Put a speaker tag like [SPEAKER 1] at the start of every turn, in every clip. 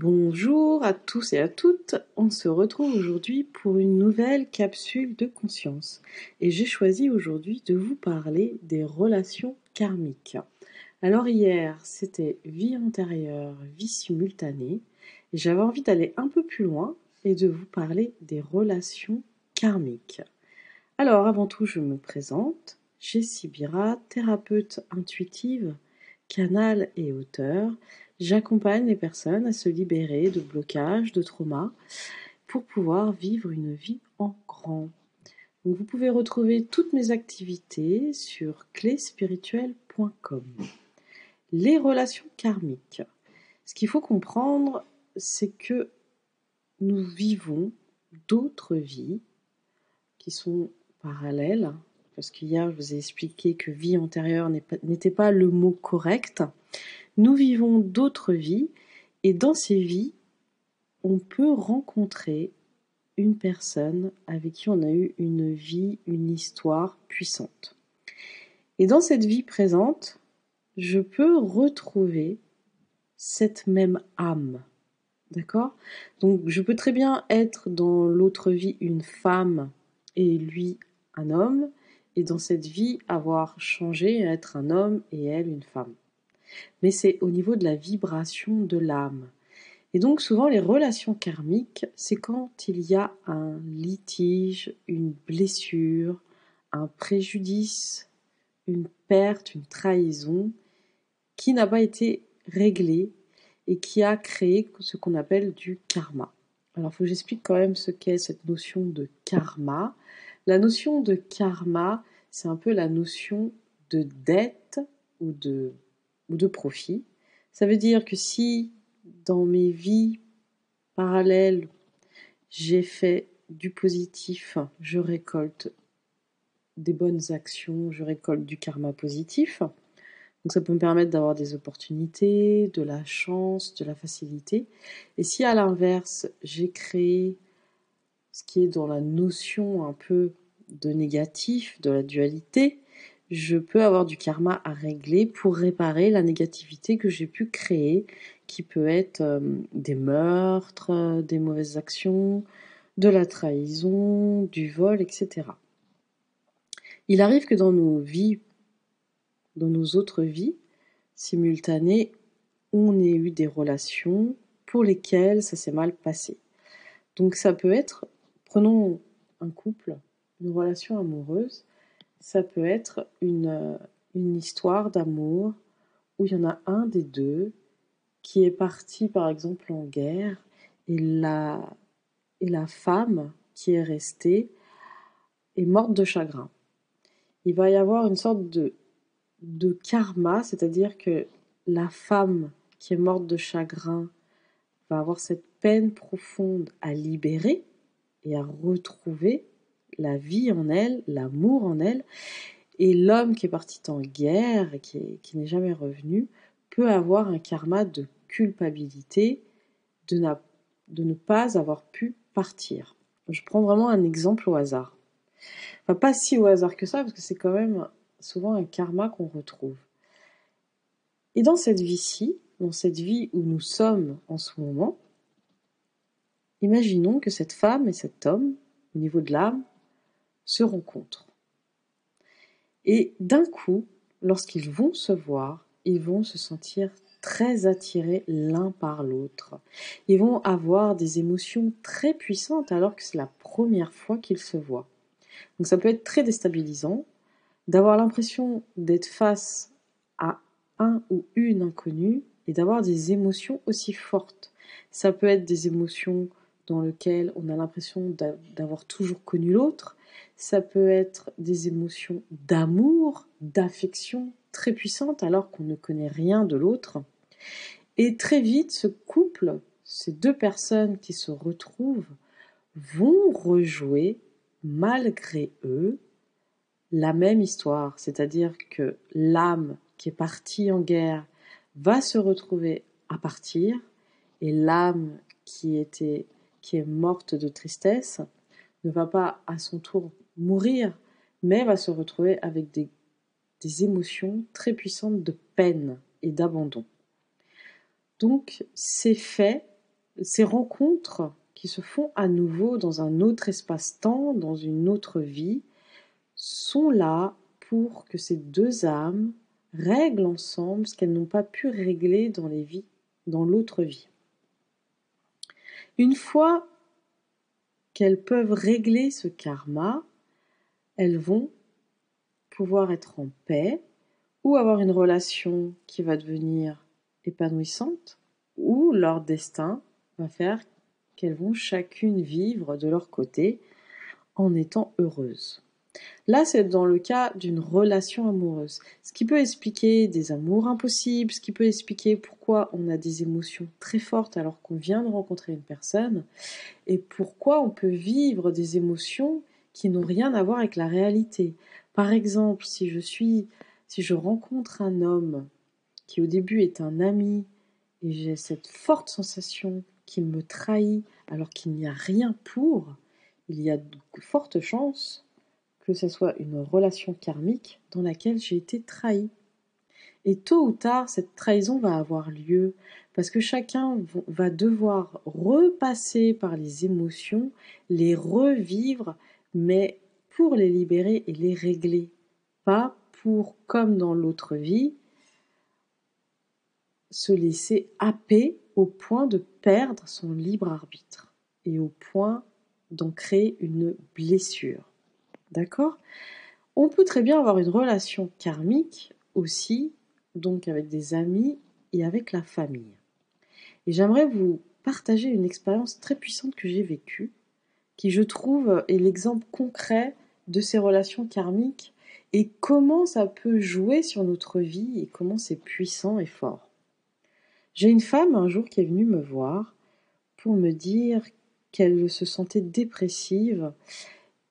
[SPEAKER 1] Bonjour à tous et à toutes, on se retrouve aujourd'hui pour une nouvelle capsule de conscience. Et j'ai choisi aujourd'hui de vous parler des relations karmiques. Alors hier c'était vie antérieure, vie simultanée. Et j'avais envie d'aller un peu plus loin et de vous parler des relations karmiques. Alors avant tout je me présente, Jessie Bira, thérapeute intuitive, canal et auteur J'accompagne les personnes à se libérer de blocages, de traumas, pour pouvoir vivre une vie en grand. vous pouvez retrouver toutes mes activités sur cléspirituelle.com. Les relations karmiques. Ce qu'il faut comprendre, c'est que nous vivons d'autres vies qui sont parallèles, parce qu'hier je vous ai expliqué que vie antérieure n'était pas le mot correct. Nous vivons d'autres vies et dans ces vies, on peut rencontrer une personne avec qui on a eu une vie, une histoire puissante. Et dans cette vie présente, je peux retrouver cette même âme. D'accord? Donc je peux très bien être dans l'autre vie une femme et lui un homme, et dans cette vie avoir changé, être un homme et elle une femme mais c'est au niveau de la vibration de l'âme. Et donc souvent les relations karmiques, c'est quand il y a un litige, une blessure, un préjudice, une perte, une trahison qui n'a pas été réglée et qui a créé ce qu'on appelle du karma. Alors il faut que j'explique quand même ce qu'est cette notion de karma. La notion de karma, c'est un peu la notion de dette ou de ou de profit. Ça veut dire que si dans mes vies parallèles, j'ai fait du positif, je récolte des bonnes actions, je récolte du karma positif. Donc ça peut me permettre d'avoir des opportunités, de la chance, de la facilité. Et si à l'inverse, j'ai créé ce qui est dans la notion un peu de négatif, de la dualité, je peux avoir du karma à régler pour réparer la négativité que j'ai pu créer, qui peut être euh, des meurtres, des mauvaises actions, de la trahison, du vol, etc. Il arrive que dans nos vies, dans nos autres vies simultanées, on ait eu des relations pour lesquelles ça s'est mal passé. Donc ça peut être, prenons un couple, une relation amoureuse, ça peut être une, une histoire d'amour où il y en a un des deux qui est parti par exemple en guerre et la, et la femme qui est restée est morte de chagrin. Il va y avoir une sorte de, de karma, c'est-à-dire que la femme qui est morte de chagrin va avoir cette peine profonde à libérer et à retrouver la vie en elle, l'amour en elle. Et l'homme qui est parti en guerre et qui, n'est jamais revenu peut avoir un karma de culpabilité de, ne pas avoir pu partir. Je prends vraiment un exemple au hasard. Pas si au hasard que ça, parce que c'est quand même souvent un karma qu'on retrouve. Et dans cette vie-ci, dans cette vie où nous sommes en ce moment, imaginons que cette femme et cet homme, au niveau de l'âme, se rencontrent. Et d'un coup, lorsqu'ils vont se voir, ils vont se sentir très attirés l'un par l'autre. Ils vont avoir des émotions très puissantes alors que c'est la première fois qu'ils se voient. Donc ça peut être très déstabilisant d'avoir l'impression d'être face à un ou une inconnue et d'avoir des émotions aussi fortes. Ça peut être des émotions dans lesquelles on a l'impression d'avoir toujours connu l'autre, ça peut être des émotions d'amour, d'affection très puissantes alors qu'on ne connaît rien de l'autre. Et très vite, ce couple, ces deux personnes qui se retrouvent, vont rejouer, malgré eux, la même histoire. C'est-à-dire que l'âme qui est partie en guerre va se retrouver à partir et l'âme qui était qui est morte de tristesse ne va pas à son tour mourir, mais va se retrouver avec des, émotions très puissantes de peine et d'abandon. Donc c'est fait ces rencontres qui se font à nouveau dans un autre espace-temps, dans une autre vie, sont là pour que ces deux âmes règlent ensemble ce qu'elles n'ont pas pu régler dans les vies, dans l'autre vie. Une fois qu'elles peuvent régler ce karma, elles vont pouvoir être en paix ou avoir une relation qui va devenir épanouissante ou leur destin va faire qu'elles vont chacune vivre de leur côté en étant heureuses. Là, c'est dans le cas d'une relation amoureuse, ce qui peut expliquer des amours impossibles, ce qui peut expliquer pourquoi on a des émotions très fortes alors qu'on vient de rencontrer une personne, et pourquoi on peut vivre des émotions qui n'ont rien à voir avec la réalité. Par exemple, si je suis, si je rencontre un homme qui au début est un ami et j'ai cette forte sensation qu'il me trahit alors qu'il n'y a rien pour, il y a de fortes chances que ce soit une relation karmique dans laquelle j'ai été trahi. Et tôt ou tard, cette trahison va avoir lieu parce que chacun va devoir repasser par les émotions, les revivre, mais pour les libérer et les régler, pas pour, comme dans l'autre vie, se laisser happer au point de perdre son libre arbitre et au point d'en créer une blessure. D'accord? On peut très bien avoir une relation karmique aussi, donc avec des amis et avec la famille. Et j'aimerais vous partager une expérience très puissante que j'ai vécue, qui je trouve est l'exemple concret de ces relations karmiques et comment ça peut jouer sur notre vie et comment c'est puissant et fort. J'ai une femme un jour qui est venue me voir pour me dire qu'elle se sentait dépressive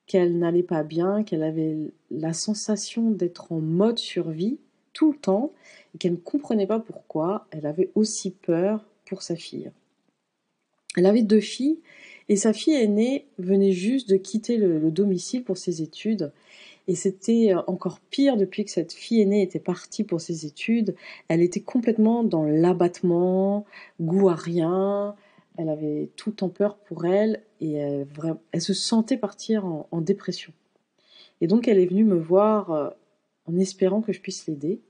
[SPEAKER 1] qu'elle n'allait pas bien, qu'elle avait la sensation d'être en mode survie tout le temps et qu'elle ne comprenait pas pourquoi elle avait aussi peur pour sa fille. Elle avait deux filles et sa fille aînée venait juste de quitter le, domicile pour ses études et c'était encore pire depuis que cette fille aînée était partie pour ses études. Elle était complètement dans l'abattement, goût à rien, elle avait tout en peur pour elle et elle, se sentait partir en, dépression. Et donc elle est venue me voir euh, en espérant que je puisse l'aider.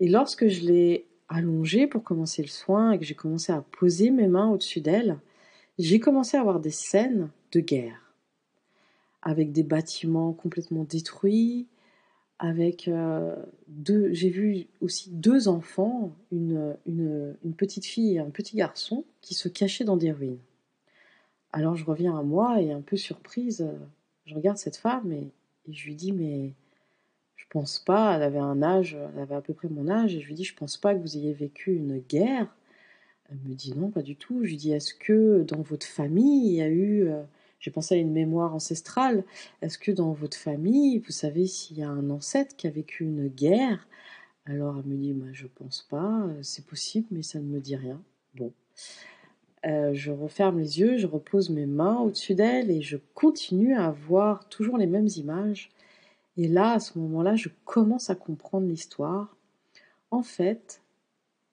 [SPEAKER 1] Et lorsque je l'ai allongée pour commencer le soin et que j'ai commencé à poser mes mains au-dessus d'elle, j'ai commencé à avoir des scènes de guerre, avec des bâtiments complètement détruits, avec euh, deux, j'ai vu aussi deux enfants, une, une, petite fille et un petit garçon, qui se cachaient dans des ruines. Alors je reviens à moi et un peu surprise, je regarde cette femme et, je lui dis mais je pense pas, elle avait un âge, elle avait à peu près mon âge et je lui dis je pense pas que vous ayez vécu une guerre. Elle me dit non pas du tout. Je lui dis est-ce que dans votre famille il y a eu euh, j'ai pensé à une mémoire ancestrale. Est-ce que dans votre famille, vous savez s'il y a un ancêtre qui a vécu une guerre? Alors elle me dit, moi, je pense pas, c'est possible, mais ça ne me dit rien. Bon. Euh, je referme les yeux, je repose mes mains au-dessus d'elle et je continue à voir toujours les mêmes images. Et là, à ce moment-là, je commence à comprendre l'histoire. En fait,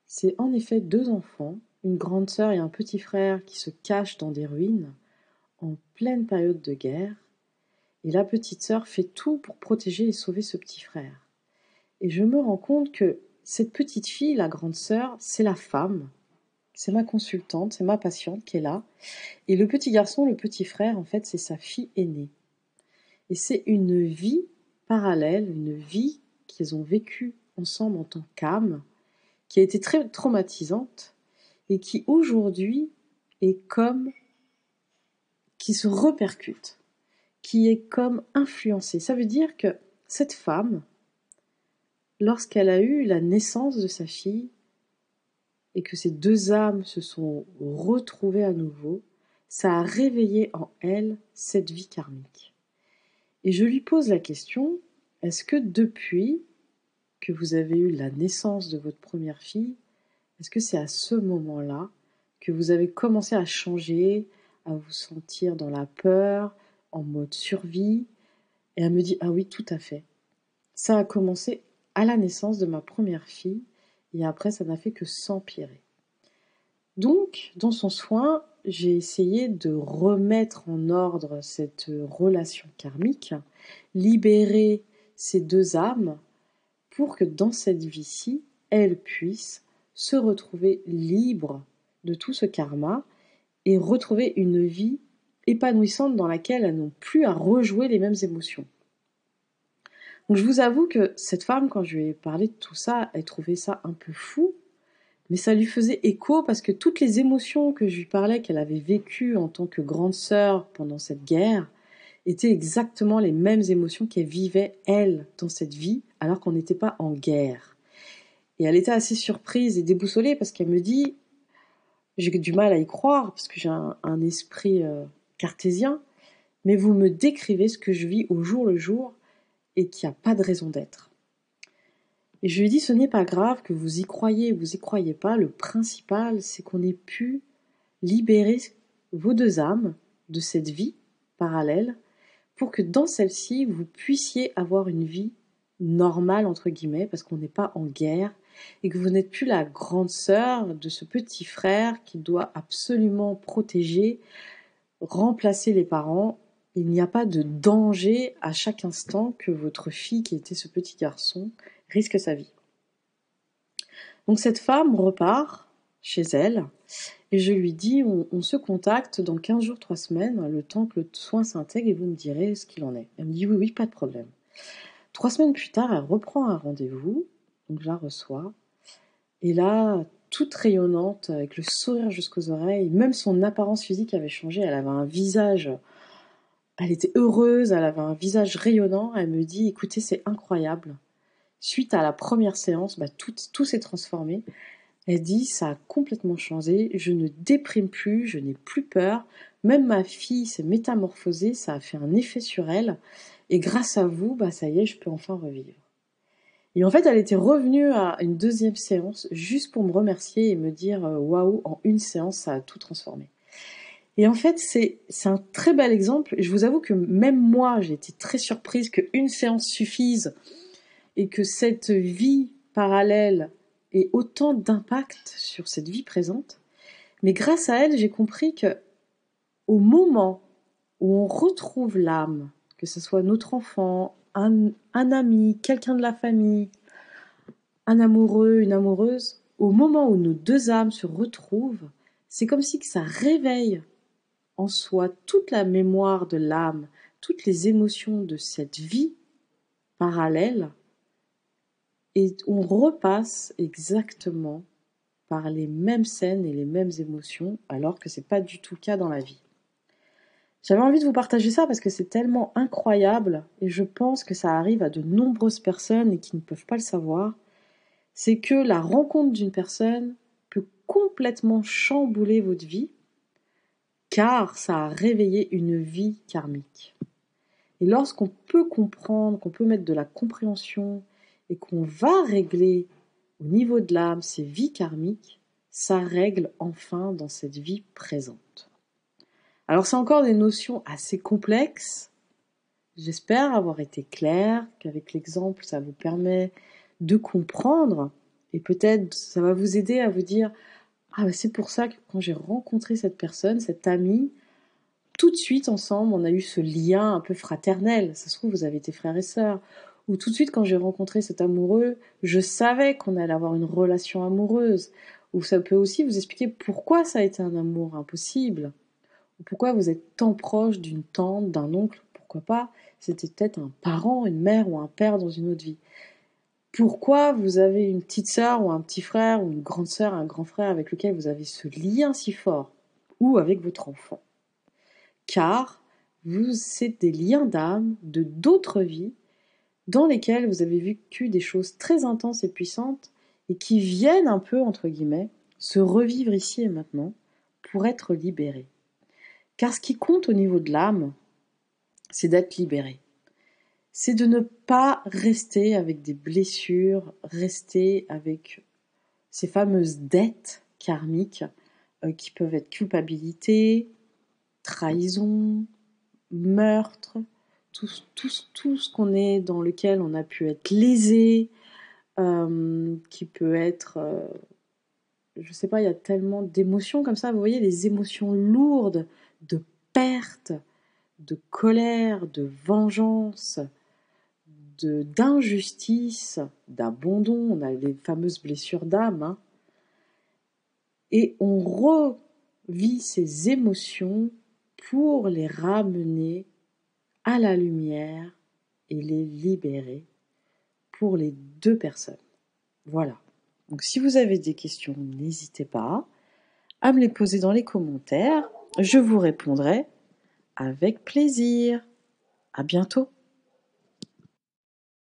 [SPEAKER 1] c'est en effet deux enfants, une grande sœur et un petit frère qui se cachent dans des ruines en pleine période de guerre, et la petite sœur fait tout pour protéger et sauver ce petit frère. Et je me rends compte que cette petite fille, la grande sœur, c'est la femme, c'est ma consultante, c'est ma patiente qui est là, et le petit garçon, le petit frère, en fait, c'est sa fille aînée. Et c'est une vie parallèle, une vie qu'ils ont vécue ensemble en tant qu'âme, qui a été très traumatisante, et qui aujourd'hui est comme qui se repercute, qui est comme influencée. Ça veut dire que cette femme, lorsqu'elle a eu la naissance de sa fille, et que ces deux âmes se sont retrouvées à nouveau, ça a réveillé en elle cette vie karmique. Et je lui pose la question, est-ce que depuis que vous avez eu la naissance de votre première fille, est-ce que c'est à ce moment-là que vous avez commencé à changer, à vous sentir dans la peur, en mode survie. Et elle me dit, ah oui, tout à fait. Ça a commencé à la naissance de ma première fille, et après, ça n'a fait que s'empirer. Donc, dans son soin, j'ai essayé de remettre en ordre cette relation karmique, libérer ces deux âmes pour que dans cette vie-ci, elles puissent se retrouver libres de tout ce karma et retrouver une vie épanouissante dans laquelle elles n'ont plus à rejouer les mêmes émotions. Donc je vous avoue que cette femme, quand je lui ai parlé de tout ça, elle trouvait ça un peu fou, mais ça lui faisait écho parce que toutes les émotions que je lui parlais qu'elle avait vécues en tant que grande sœur pendant cette guerre étaient exactement les mêmes émotions qu'elle vivait, elle, dans cette vie, alors qu'on n'était pas en guerre. Et elle était assez surprise et déboussolée parce qu'elle me dit, j'ai du mal à y croire parce que j'ai un, esprit euh, cartésien, mais vous me décrivez ce que je vis au jour le jour et qu'il n'y a pas de raison d'être. Et je lui dit, ce n'est pas grave que vous y croyez ou vous y croyez pas, le principal, c'est qu'on ait pu libérer vos deux âmes de cette vie parallèle pour que dans celle-ci, vous puissiez avoir une vie normale, entre guillemets, parce qu'on n'est pas en guerre, et que vous n'êtes plus la grande sœur de ce petit frère qui doit absolument protéger, remplacer les parents il n'y a pas de danger à chaque instant que votre fille, qui était ce petit garçon, risque sa vie. Donc cette femme repart chez elle et je lui dis on, se contacte dans 15 jours, 3 semaines, le temps que le soin s'intègre et vous me direz ce qu'il en est. Elle me dit oui, oui, pas de problème. Trois semaines plus tard, elle reprend un rendez-vous, donc je la reçois. Et là, toute rayonnante, avec le sourire jusqu'aux oreilles, même son apparence physique avait changé, elle avait un visage elle était heureuse, elle avait un visage rayonnant. Elle me dit écoutez, c'est incroyable. Suite à la première séance, bah, tout, tout s'est transformé. Elle dit ça a complètement changé. Je ne déprime plus, je n'ai plus peur. Même ma fille s'est métamorphosée, ça a fait un effet sur elle. Et grâce à vous, bah, ça y est, je peux enfin revivre. Et en fait, elle était revenue à une deuxième séance juste pour me remercier et me dire euh, waouh, en une séance, ça a tout transformé. Et en fait, c'est un très bel exemple. Je vous avoue que même moi, j'ai été très surprise qu'une séance suffise et que cette vie parallèle ait autant d'impact sur cette vie présente. Mais grâce à elle, j'ai compris que au moment où on retrouve l'âme, que ce soit notre enfant, un, ami, quelqu'un de la famille, un amoureux, une amoureuse, au moment où nos deux âmes se retrouvent, c'est comme si ça réveille en soi toute la mémoire de l'âme, toutes les émotions de cette vie parallèle, et on repasse exactement par les mêmes scènes et les mêmes émotions, alors que c'est pas du tout le cas dans la vie. J'avais envie de vous partager ça parce que c'est tellement incroyable et je pense que ça arrive à de nombreuses personnes et qui ne peuvent pas le savoir. C'est que la rencontre d'une personne peut complètement chambouler votre vie car ça a réveillé une vie karmique. Et lorsqu'on peut comprendre, qu'on peut mettre de la compréhension et qu'on va régler au niveau de l'âme ces vies karmiques, ça règle enfin dans cette vie présente. Alors c'est encore des notions assez complexes. J'espère avoir été clair, qu'avec l'exemple ça vous permet de comprendre et peut-être ça va vous aider à vous dire ah, bah, c'est pour ça que quand j'ai rencontré cette personne, cette amie, tout de suite ensemble, on a eu ce lien un peu fraternel. Ça se trouve, vous avez été frères et sœurs. Ou tout de suite, quand j'ai rencontré cet amoureux, je savais qu'on allait avoir une relation amoureuse. Ou ça peut aussi vous expliquer pourquoi ça a été un amour impossible. Ou pourquoi vous êtes tant proche d'une tante, d'un oncle, pourquoi pas? C'était peut-être un parent, une mère ou un père dans une autre vie pourquoi vous avez une petite sœur ou un petit frère ou une grande sœur, un grand frère avec lequel vous avez ce lien si fort? Ou avec votre enfant? Car vous c'est des liens d'âme de d'autres vies dans lesquelles vous avez vécu des choses très intenses et puissantes et qui viennent un peu entre guillemets se revivre ici et maintenant pour être libérés. Car ce qui compte au niveau de l'âme, c'est d'être libéré c'est de ne pas rester avec des blessures, rester avec ces fameuses dettes karmiques euh, qui peuvent être culpabilité, trahison, meurtre, tout, ce qu'on est dans lequel on a pu être lésé, euh, qui peut être euh, je sais pas, il y a tellement d'émotions comme ça. Vous voyez, les émotions lourdes de perte, de colère, de vengeance, d'injustice, d'abandon. On a les fameuses blessures d'âme. Hein. Et on revit ces émotions pour les ramener à la lumière et les libérer pour les deux personnes. Voilà. Donc si vous avez des questions, n'hésitez pas à me les poser dans les commentaires. Je vous répondrai avec plaisir. À bientôt.